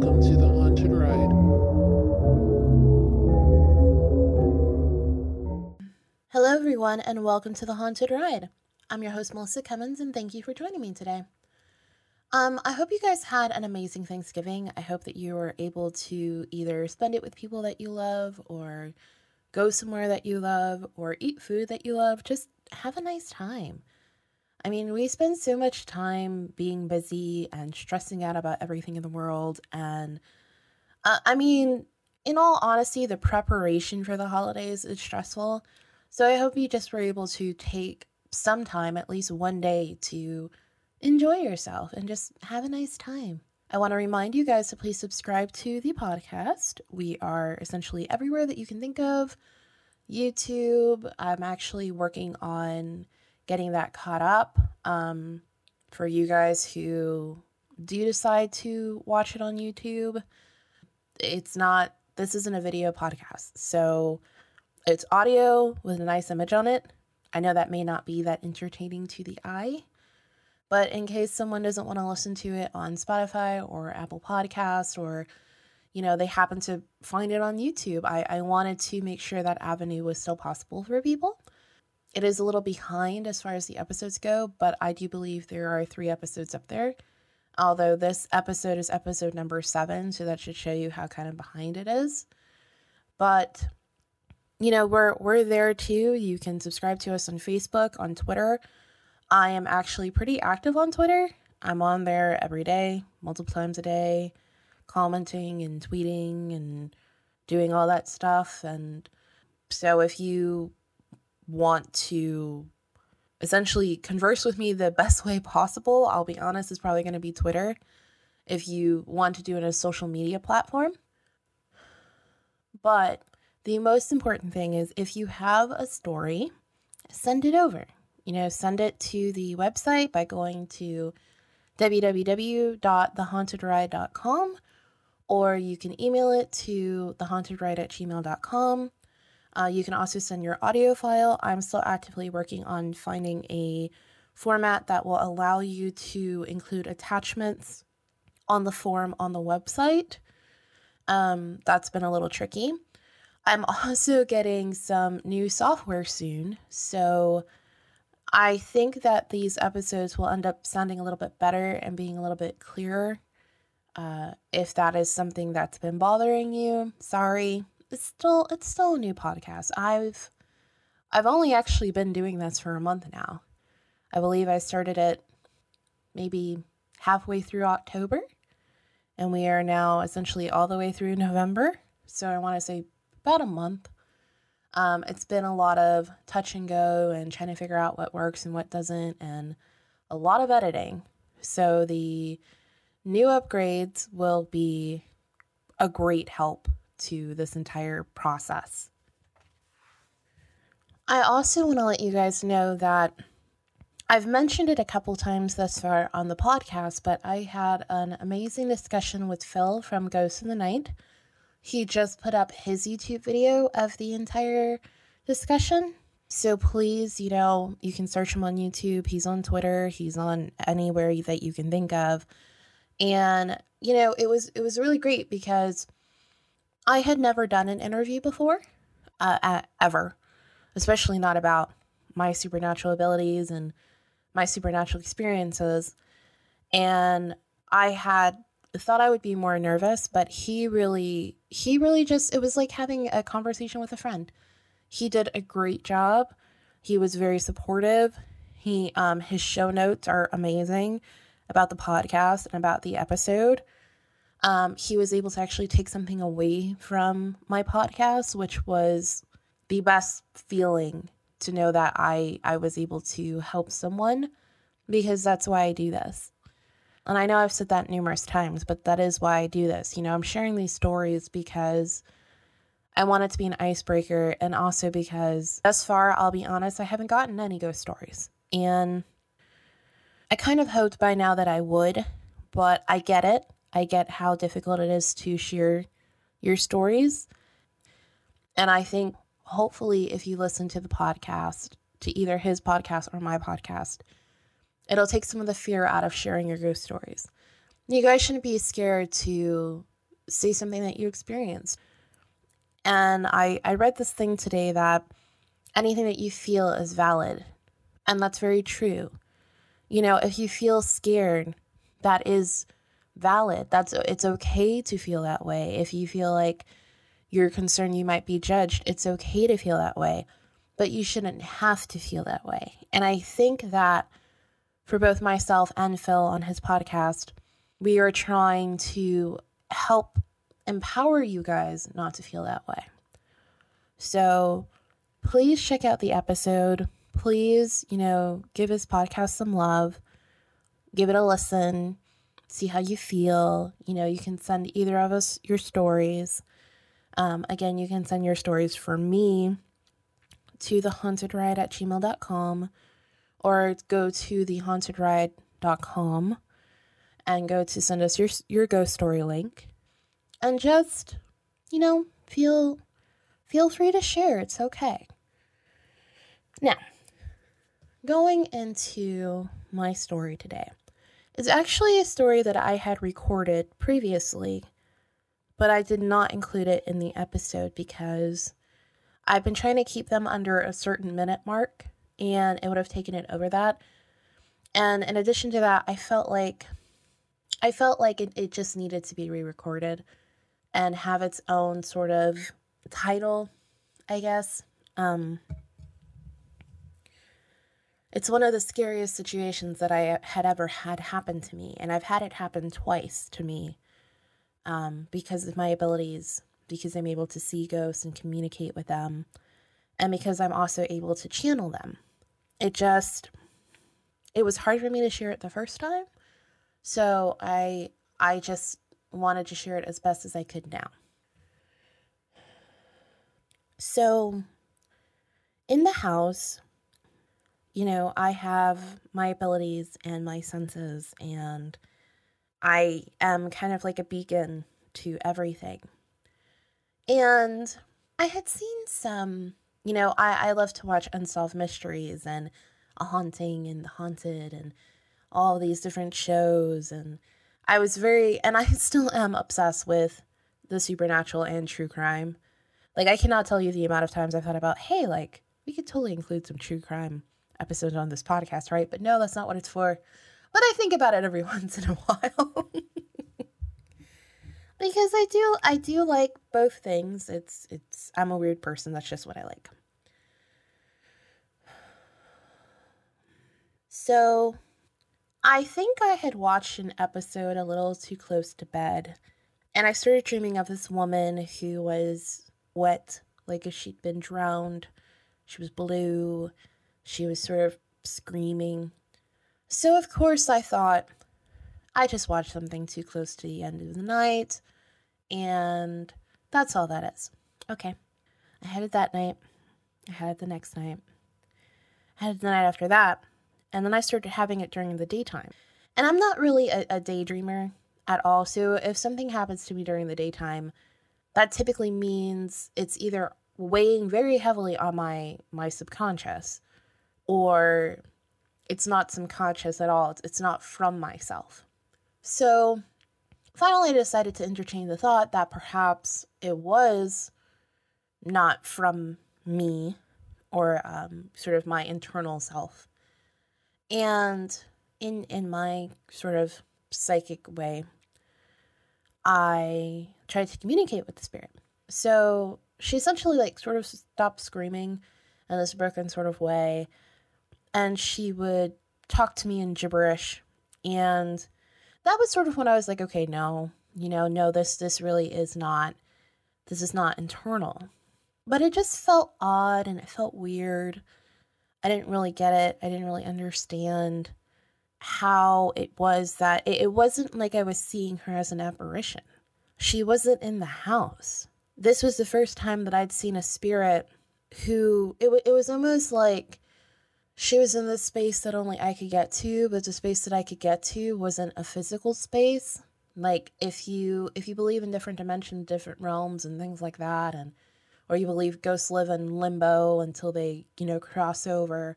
welcome to the Haunted Ride. Hello, everyone, and welcome to the Haunted Ride. I'm your host, Melissa Cummins, and thank you for joining me today. Um, I hope you guys had an amazing Thanksgiving. I hope that you were able to either spend it with people that you love, or go somewhere that you love, or eat food that you love. Just have a nice time. I mean, we spend so much time being busy and stressing out about everything in the world. And uh, I mean, in all honesty, the preparation for the holidays is stressful. So I hope you just were able to take some time, at least one day, to enjoy yourself and just have a nice time. I want to remind you guys to please subscribe to the podcast. We are essentially everywhere that you can think of. YouTube. I'm actually working on getting that caught up um, for you guys who do decide to watch it on YouTube. It's not, this isn't a video podcast. So it's audio with a nice image on it. I know that may not be that entertaining to the eye, but in case someone doesn't want to listen to it on Spotify or Apple Podcasts or you know, they happen to find it on YouTube. I, I wanted to make sure that avenue was still possible for people. It is a little behind as far as the episodes go, but I do believe there are three episodes up there. Although this episode is episode number seven, so that should show you how kind of behind it is. But you know, we're we're there too. You can subscribe to us on Facebook, on Twitter. I am actually pretty active on Twitter. I'm on there every day, multiple times a day, commenting and tweeting and doing all that stuff. And so if you want to essentially converse with me the best way possible, I'll be honest, is probably going to be Twitter. If you want to do it in a social media platform. But the most important thing is if you have a story, send it over. You know, send it to the website by going to www.thehauntedride.com or you can email it to thehauntedride at gmail.com. Uh, you can also send your audio file. I'm still actively working on finding a format that will allow you to include attachments on the form on the website. Um, that's been a little tricky. I'm also getting some new software soon. So I think that these episodes will end up sounding a little bit better and being a little bit clearer. Uh, if that is something that's been bothering you, sorry it's still it's still a new podcast. I've I've only actually been doing this for a month now. I believe I started it maybe halfway through October, and we are now essentially all the way through November. So I want to say about a month. Um, it's been a lot of touch and go and trying to figure out what works and what doesn't, and a lot of editing. So the new upgrades will be a great help to this entire process. I also want to let you guys know that I've mentioned it a couple times thus far on the podcast, but I had an amazing discussion with Phil from Ghosts in the Night. He just put up his YouTube video of the entire discussion. So please, you know, you can search him on YouTube. He's on Twitter. He's on anywhere that you can think of. And, you know, it was it was really great because I had never done an interview before, uh, ever, especially not about my supernatural abilities and my supernatural experiences. And I had thought I would be more nervous, but he really, he really just, it was like having a conversation with a friend. He did a great job. He was very supportive. He, um, his show notes are amazing about the podcast and about the episode um, he was able to actually take something away from my podcast, which was the best feeling to know that I, I was able to help someone because that's why I do this. And I know I've said that numerous times, but that is why I do this. You know, I'm sharing these stories because I want it to be an icebreaker and also because thus far, I'll be honest, I haven't gotten any ghost stories. And I kind of hoped by now that I would, but I get it. I get how difficult it is to share your stories. And I think hopefully, if you listen to the podcast, to either his podcast or my podcast, it'll take some of the fear out of sharing your ghost stories. You guys shouldn't be scared to say something that you experienced. And I, I read this thing today that anything that you feel is valid. And that's very true. You know, if you feel scared, that is valid. That's it's okay to feel that way. If you feel like you're concerned you might be judged, it's okay to feel that way. But you shouldn't have to feel that way. And I think that for both myself and Phil on his podcast, we are trying to help empower you guys not to feel that way. So please check out the episode. Please, you know, give his podcast some love. Give it a listen. See how you feel. You know, you can send either of us your stories. Um, again, you can send your stories for me to the haunted ride at gmail.com or go to thehauntedride.com and go to send us your your ghost story link and just you know feel feel free to share it's okay now going into my story today it's actually a story that i had recorded previously but i did not include it in the episode because i've been trying to keep them under a certain minute mark and it would have taken it over that and in addition to that i felt like I felt like it, it just needed to be re recorded and have its own sort of title, I guess. Um, it's one of the scariest situations that I had ever had happen to me, and I've had it happen twice to me um, because of my abilities, because I'm able to see ghosts and communicate with them, and because I'm also able to channel them. It just, it was hard for me to share it the first time so I I just wanted to share it as best as I could now. So in the house, you know, I have my abilities and my senses and I am kind of like a beacon to everything. And I had seen some, you know, I, I love to watch unsolved mysteries and a haunting and the haunted and all these different shows and I was very and I still am obsessed with the supernatural and true crime. Like I cannot tell you the amount of times I've thought about, hey, like we could totally include some true crime episodes on this podcast, right? But no, that's not what it's for. But I think about it every once in a while. because I do I do like both things. It's it's I'm a weird person, that's just what I like. So I think I had watched an episode a little too close to bed, and I started dreaming of this woman who was wet, like if she'd been drowned. She was blue. She was sort of screaming. So, of course, I thought, I just watched something too close to the end of the night, and that's all that is. Okay. I had it that night. I had it the next night. I had it the night after that and then I started having it during the daytime. And I'm not really a, a daydreamer at all. So if something happens to me during the daytime, that typically means it's either weighing very heavily on my my subconscious or it's not subconscious at all. It's, not from myself. So finally I decided to entertain the thought that perhaps it was not from me or um, sort of my internal self and in in my sort of psychic way, I tried to communicate with the spirit. So she essentially like sort of stopped screaming in this broken sort of way, and she would talk to me in gibberish, and that was sort of when I was like, okay, no, you know, no, this this really is not, this is not internal, but it just felt odd and it felt weird I didn't really get it. I didn't really understand how it was that it, it wasn't like I was seeing her as an apparition. She wasn't in the house. This was the first time that I'd seen a spirit who it, it was almost like she was in this space that only I could get to, but the space that I could get to wasn't a physical space. Like if you if you believe in different dimensions, different realms and things like that and or you believe ghosts live in limbo until they, you know, cross over.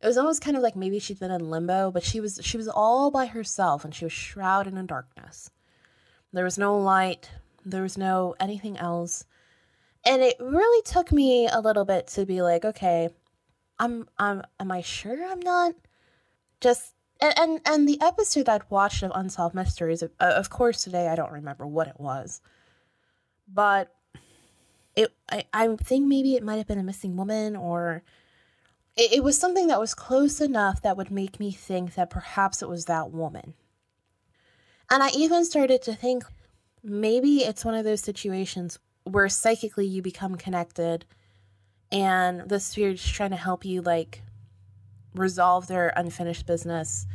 It was almost kind of like maybe she'd been in limbo, but she was she was all by herself and she was shrouded in darkness. There was no light, There was no anything else. And it really took me a little bit to be like, okay, I'm I'm am I sure I'm not just and and, and the episode I'd watched of Unsolved Mysteries, uh, of course today I don't remember what it was. But it I, I think maybe it might have been a missing woman or it, it was something that was close enough that would make me think that perhaps it was that woman. And I even started to think maybe it's one of those situations where psychically you become connected and the spirit's trying to help you like resolve their unfinished business.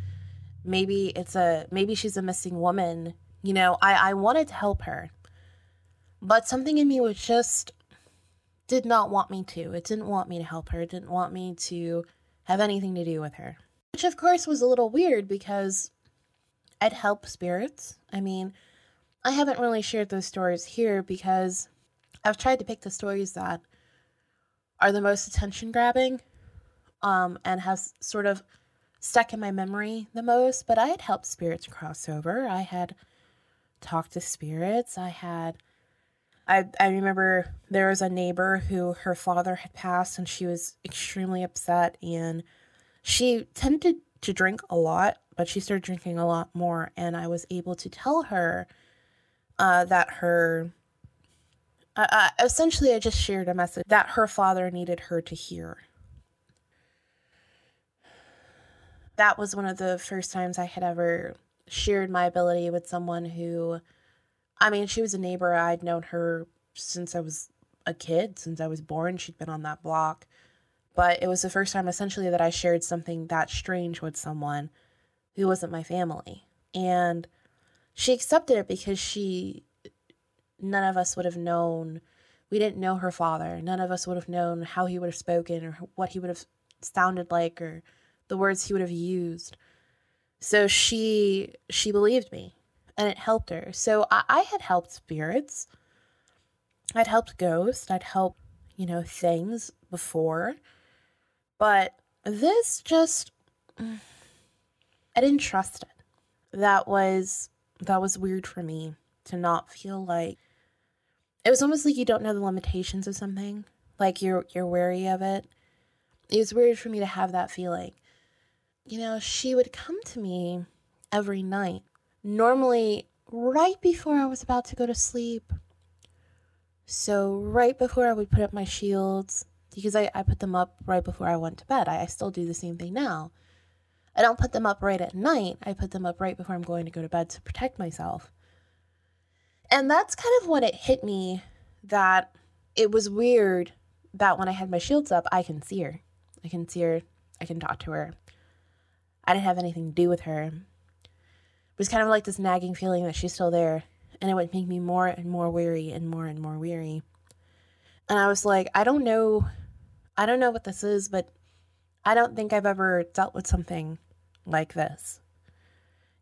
Maybe it's a maybe she's a missing woman. You know, I, I wanted to help her. But something in me was just did not want me to. It didn't want me to help her. It didn't want me to have anything to do with her. Which, of course, was a little weird because I'd help spirits. I mean, I haven't really shared those stories here because I've tried to pick the stories that are the most attention grabbing um, and has sort of stuck in my memory the most. But I had helped spirits cross over. I had talked to spirits. I had I, I remember there was a neighbor who her father had passed and she was extremely upset and she tended to drink a lot but she started drinking a lot more and i was able to tell her uh, that her essentially i just shared a message that her father needed her to hear that was one of the first times i had ever shared my ability with someone who I mean, she was a neighbor. I'd known her since I was a kid, since I was born. She'd been on that block. But it was the first time, essentially, that I shared something that strange with someone who wasn't my family. And she accepted it because she, none of us would have known, we didn't know her father. None of us would have known how he would have spoken or what he would have sounded like or the words he would have used. So she she believed me and it helped her. So I, I had helped spirits. I'd helped ghosts. I'd helped, you know, things before. But this just I didn't trust it. That was that was weird for me to not feel like it was almost like you don't know the limitations of something. Like you're you're wary of it. It was weird for me to have that feeling. You know, she would come to me every night normally right before I was about to go to sleep. So, right before I would put up my shields, because I, I put them up right before I went to bed. I, I still do the same thing now. I don't put them up right at night, I put them up right before I'm going to go to bed to protect myself. And that's kind of when it hit me that it was weird that when I had my shields up, I can see her. I can see her. I can talk to her. I didn't have anything to do with her It was kind of like this nagging feeling that she's still there. And it would make me more and more weary and more and more weary. And I was like, I don't know. I don't know what this is, but I don't think I've ever dealt with something like this.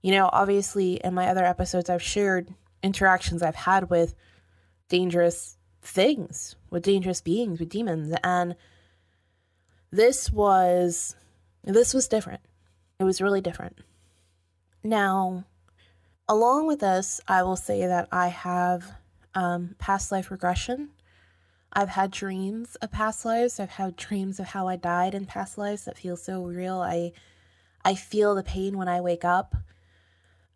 You know, obviously, in my other episodes, I've shared interactions I've had with dangerous things, with dangerous beings, with demons. And this was, this was different. It was really different. Now, along with this, I will say that I have um, past life regression. I've had dreams of past lives. I've had dreams of how I died in past lives that feel so real. I I feel the pain when I wake up.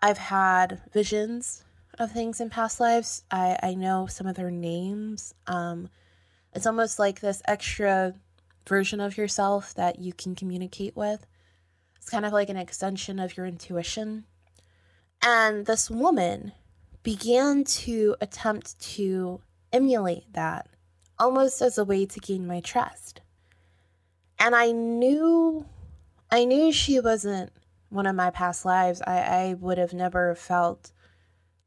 I've had visions of things in past lives. I, I know some of their names. Um, it's almost like this extra version of yourself that you can communicate with. It's kind of like an extension of your intuition. And this woman began to attempt to emulate that almost as a way to gain my trust. And I knew I knew she wasn't one of my past lives. I, I would have never felt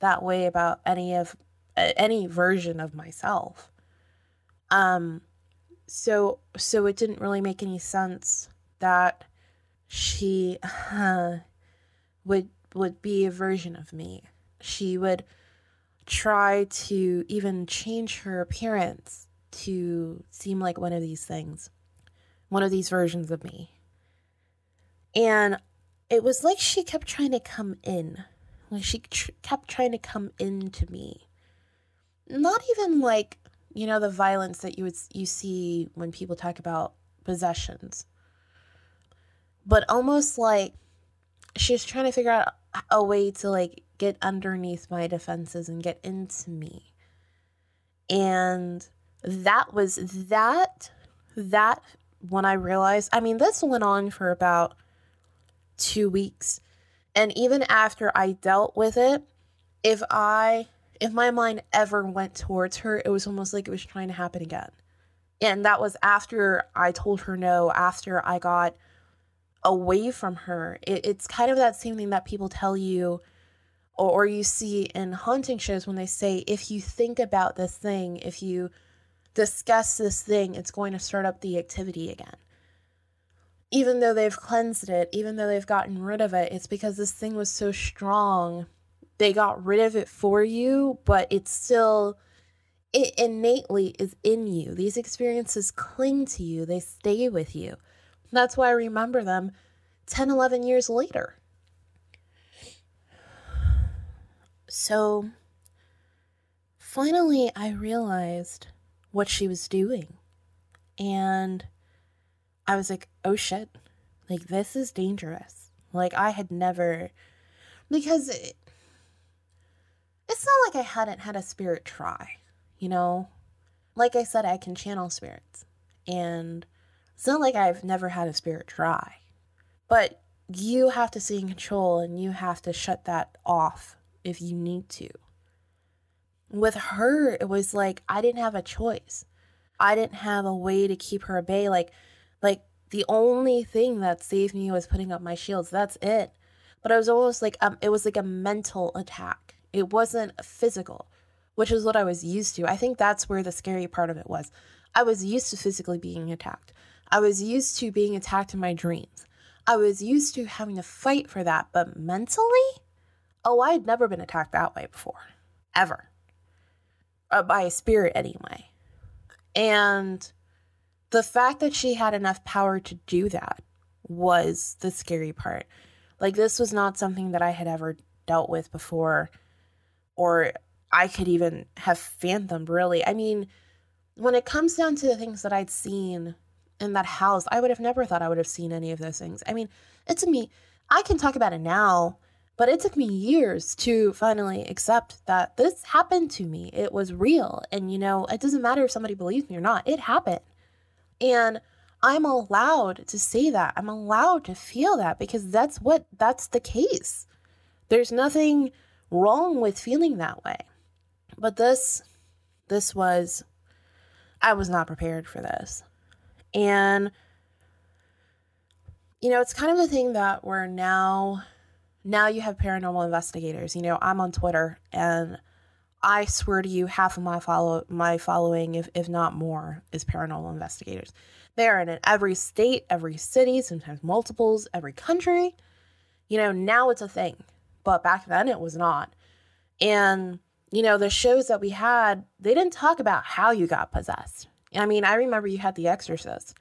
that way about any of any version of myself. Um so so it didn't really make any sense that she uh, would would be a version of me. She would try to even change her appearance to seem like one of these things, one of these versions of me. And it was like she kept trying to come in, like she tr- kept trying to come into me. not even like, you know, the violence that you would you see when people talk about possessions. But almost like she was trying to figure out a way to like get underneath my defenses and get into me. And that was that that when I realized, I mean, this went on for about two weeks. And even after I dealt with it, if I, if my mind ever went towards her, it was almost like it was trying to happen again. And that was after I told her no, after I got away from her. It, it's kind of that same thing that people tell you or, or you see in haunting shows when they say, if you think about this thing, if you discuss this thing, it's going to start up the activity again. Even though they've cleansed it, even though they've gotten rid of it, it's because this thing was so strong. They got rid of it for you, but it's still, it innately is in you. These experiences cling to you, they stay with you. That's why I remember them 10, 11 years later. So finally, I realized what she was doing. And I was like, oh shit, like this is dangerous. Like I had never, because it, it's not like I hadn't had a spirit try, you know? Like I said, I can channel spirits. And it's not like I've never had a spirit try. But you have to stay in control and you have to shut that off if you need to with her, it was like I didn't have a choice. I didn't have a way to keep her at bay. Like, like the only thing that saved me was putting up my shields. That's it. But I was almost like um, it was like a mental attack. It wasn't physical, which is what I was used to. I think that's where the scary part of it was. I was used to physically being attacked. I was used to being attacked in my dreams. I was used to having to fight for that, but mentally, oh, I had never been attacked that way before, ever uh, by a spirit anyway. And the fact that she had enough power to do that was the scary part. Like, this was not something that I had ever dealt with before, or I could even have fathomed, really. I mean, when it comes down to the things that I'd seen in that house, I would have never thought I would have seen any of those things. I mean, it took me, I can talk about it now but it took me years to finally accept that this happened to me. It was real. And, you know, it doesn't matter if somebody believes me or not, it happened. And I'm allowed to say that. I'm allowed to feel that because that's what, that's the case. There's nothing wrong with feeling that way. But this, this was, I was not prepared for this. And, you know, it's kind of the thing that we're now now you have paranormal investigators. You know, I'm on Twitter and I swear to you, half of my follow my following, if if not more, is paranormal investigators. They are in every state, every city, sometimes multiples, every country. You know, now it's a thing, but back then it was not. And you know, the shows that we had, they didn't talk about how you got possessed. I mean, I remember you had The Exorcist.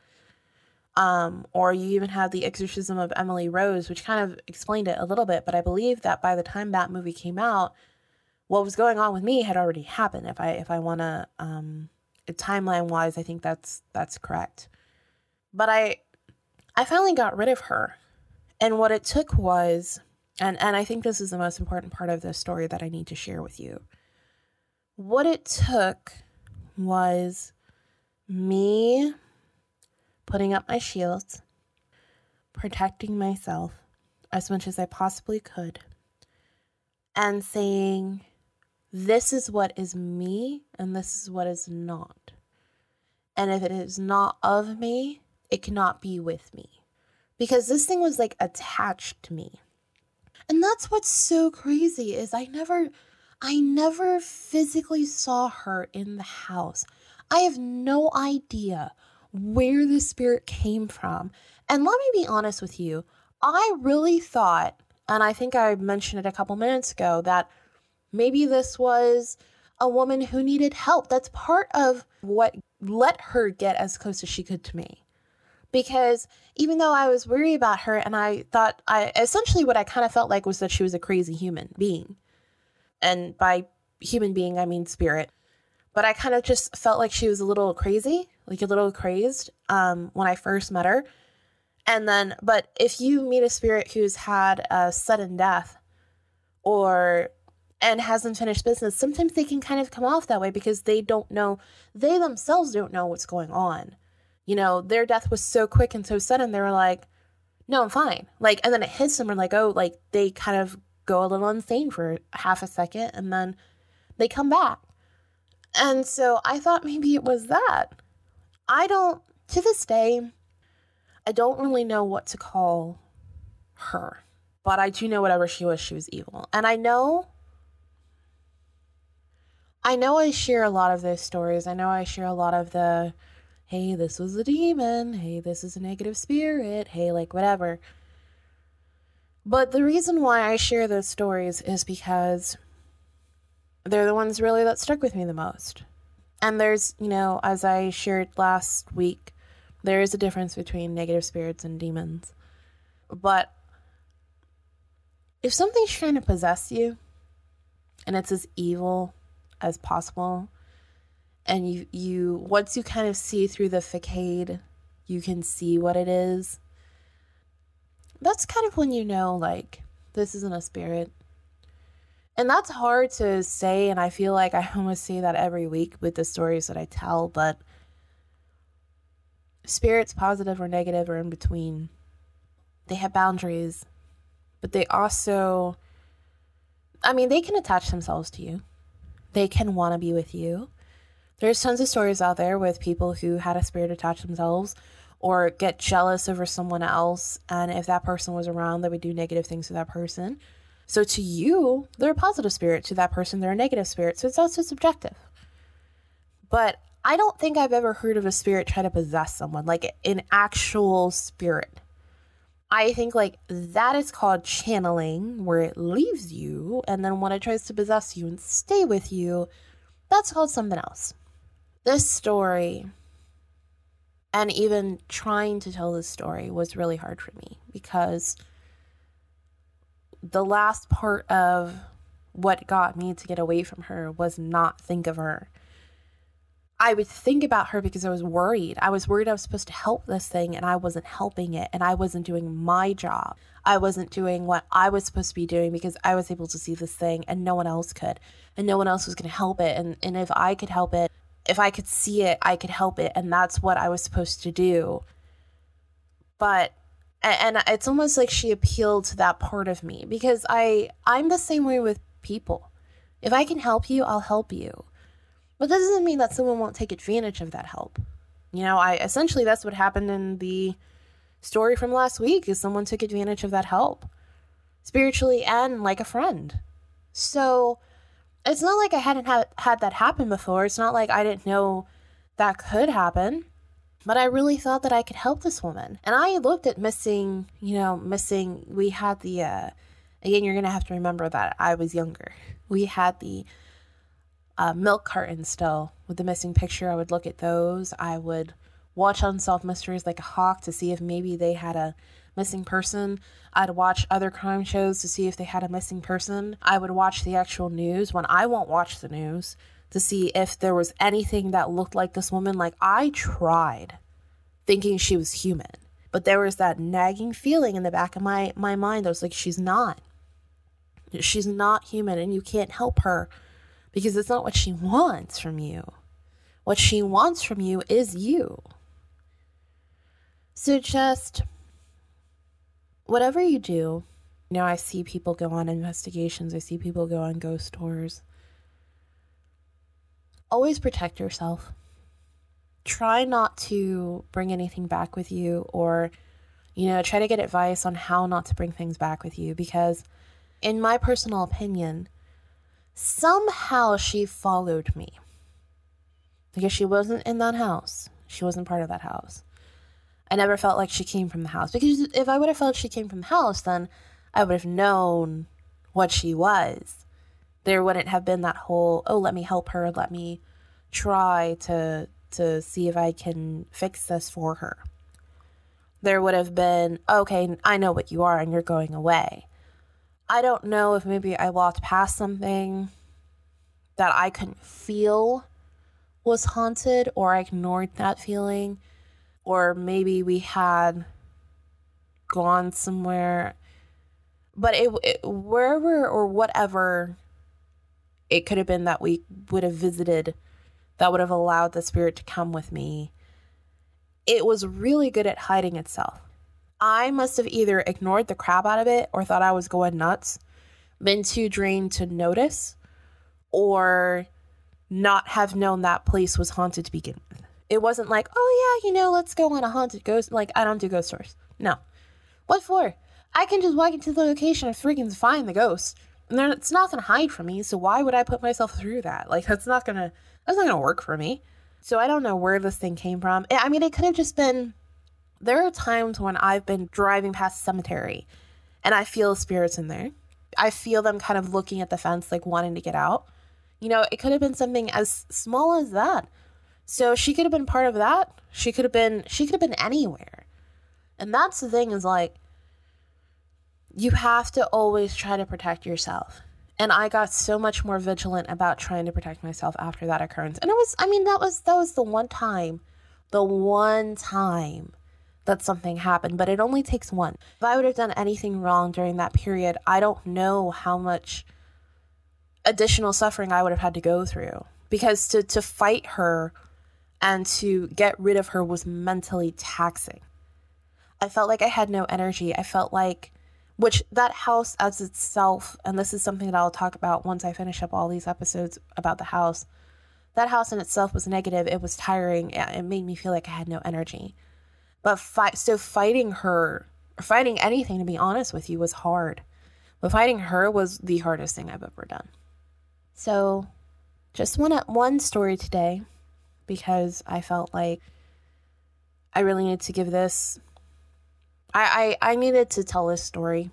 Um, or you even had the exorcism of Emily Rose, which kind of explained it a little bit. But I believe that by the time that movie came out, what was going on with me had already happened. If I if I want to um, timeline wise, I think that's that's correct. But I I finally got rid of her, and what it took was, and and I think this is the most important part of the story that I need to share with you. What it took was me putting up my shields, protecting myself as much as I possibly could, and saying, This is what is me, and this is what is not. And if it is not of me, it cannot be with me. Because this thing was like attached to me. And that's what's so crazy is I never I never physically saw her in the house. I have no idea where the spirit came from. And let me be honest with you, I really thought, and I think I mentioned it a couple minutes ago, that maybe this was a woman who needed help. That's part of what let her get as close as she could to me. Because even though I was worried about her and I thought I essentially what I kind of felt like was that she was a crazy human being. And by human being, I mean spirit. but I kind of just felt like she was a little crazy, like a little crazed um, when I first met her. And then, but if you meet a spirit who's had a sudden death or and hasn't finished business, sometimes they can kind of come off that way because they don't know, they themselves don't know what's going on. You know, their death was so quick and so sudden, they were like, no, I'm fine. Like, and then it hits them and like, oh, like they kind of go a little insane for half a second and then they come back. And so I thought maybe it was that. I don't, to this day, I don't really know what to call her, but I do know whatever she was, she was evil. And I know, I know I share a lot of those stories. I know I share a lot of the, hey, this was a demon. Hey, this is a negative spirit. Hey, like whatever. But the reason why I share those stories is because they're the ones really that stuck with me the most. And there's, you know, as I shared last week, there is a difference between negative spirits and demons. But if something's trying to possess you and it's as evil as possible, and you, you once you kind of see through the facade, you can see what it is. That's kind of when you know, like, this isn't a spirit and that's hard to say. And I feel like I almost say that every week with the stories that I tell, but spirits, positive or negative, or in between, they have boundaries, but they also, I mean, they can attach themselves to you, they can want to be with you. There's tons of stories out there with people who had a spirit attach themselves or get jealous over someone else. And if that person was around, they would do negative things to that person. So to you, they're a positive spirit. To that person, they're a negative spirit. So it's also subjective. But I don't think I've ever heard of a spirit try to possess someone, like an actual spirit. I think like that is called channeling, where it leaves you, and then when it tries to possess you and stay with you, that's called something else. This story, and even trying to tell this story, was really hard for me because the last part of what got me to get away from her was not think of her. I would think about her because I was worried. I was worried I was supposed to help this thing and I wasn't helping it and I wasn't doing my job. I wasn't doing what I was supposed to be doing because I was able to see this thing and no one else could. And no one else was going to help it and and if I could help it, if I could see it, I could help it and that's what I was supposed to do. But and it's almost like she appealed to that part of me because I I'm the same way with people. If I can help you, I'll help you. But that doesn't mean that someone won't take advantage of that help. You know, I essentially that's what happened in the story from last week is someone took advantage of that help spiritually and like a friend. So it's not like I hadn't had, had that happen before. It's not like I didn't know that could happen. But I really thought that I could help this woman. And I looked at missing, you know, missing. We had the, uh, again, you're going to have to remember that I was younger. We had the uh, milk carton still with the missing picture. I would look at those. I would watch Unsolved Mysteries like a hawk to see if maybe they had a missing person. I'd watch other crime shows to see if they had a missing person. I would watch the actual news when I won't watch the news to see if there was anything that looked like this woman. Like, I tried thinking she was human, but there was that nagging feeling in the back of my, my mind. I was like, she's not. She's not human, and you can't help her because it's not what she wants from you. What she wants from you is you. So just whatever you do, you know, I see people go on investigations, I see people go on ghost tours always protect yourself. Try not to bring anything back with you or, you know, try to get advice on how not to bring things back with you because, in my personal opinion, somehow she followed me. Because she wasn't in that house, she wasn't part of that house. I never felt like she came from the house. Because if I would have felt she came from the house, then I would have known what she was. There wouldn't have been that whole oh let me help her. Let me try to to see if i can fix this for her. There would have been okay i know what you are and you're going away i don't know if maybe i walked past something that i couldn't feel was haunted or I ignored that feeling or maybe we had gone somewhere. But it, it wherever or whatever it could have been that we would have visited that would have allowed the spirit to come with me it was really good at hiding itself i must have either ignored the crap out of it or thought i was going nuts been too drained to notice or not have known that place was haunted to begin with it wasn't like oh yeah you know let's go on a haunted ghost like i don't do ghost tours no what for I can just walk into the location and freaking find the ghost. And then it's not gonna hide from me, so why would I put myself through that? Like that's not gonna that's not gonna work for me. So I don't know where this thing came from. I mean, it could have just been there are times when I've been driving past a cemetery and I feel spirits in there. I feel them kind of looking at the fence, like wanting to get out. You know, it could have been something as small as that. So she could have been part of that. She could have been she could have been anywhere. And that's the thing is like you have to always try to protect yourself. And I got so much more vigilant about trying to protect myself after that occurrence. And it was I mean that was that was the one time, the one time that something happened, but it only takes one. If I would have done anything wrong during that period, I don't know how much additional suffering I would have had to go through because to to fight her and to get rid of her was mentally taxing. I felt like I had no energy. I felt like which that house as itself and this is something that I'll talk about once I finish up all these episodes about the house that house in itself was negative it was tiring it made me feel like I had no energy but fight so fighting her fighting anything to be honest with you was hard but fighting her was the hardest thing I've ever done so just one one story today because I felt like I really needed to give this I, I, I needed to tell this story.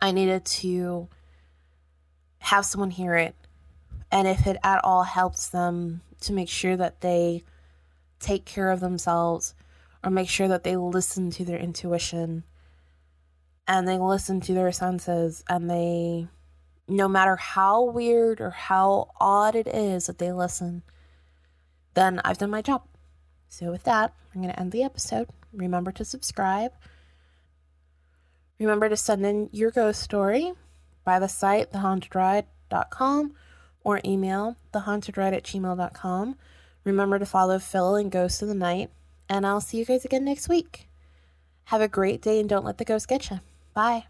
I needed to have someone hear it. And if it at all helps them to make sure that they take care of themselves or make sure that they listen to their intuition and they listen to their senses and they, no matter how weird or how odd it is that they listen, then I've done my job. So, with that, I'm going to end the episode. Remember to subscribe. Remember to send in your ghost story by the site thehauntedride.com or email thehauntedride at gmail.com. Remember to follow Phil and Ghost of the Night, and I'll see you guys again next week. Have a great day and don't let the ghost get you. Bye.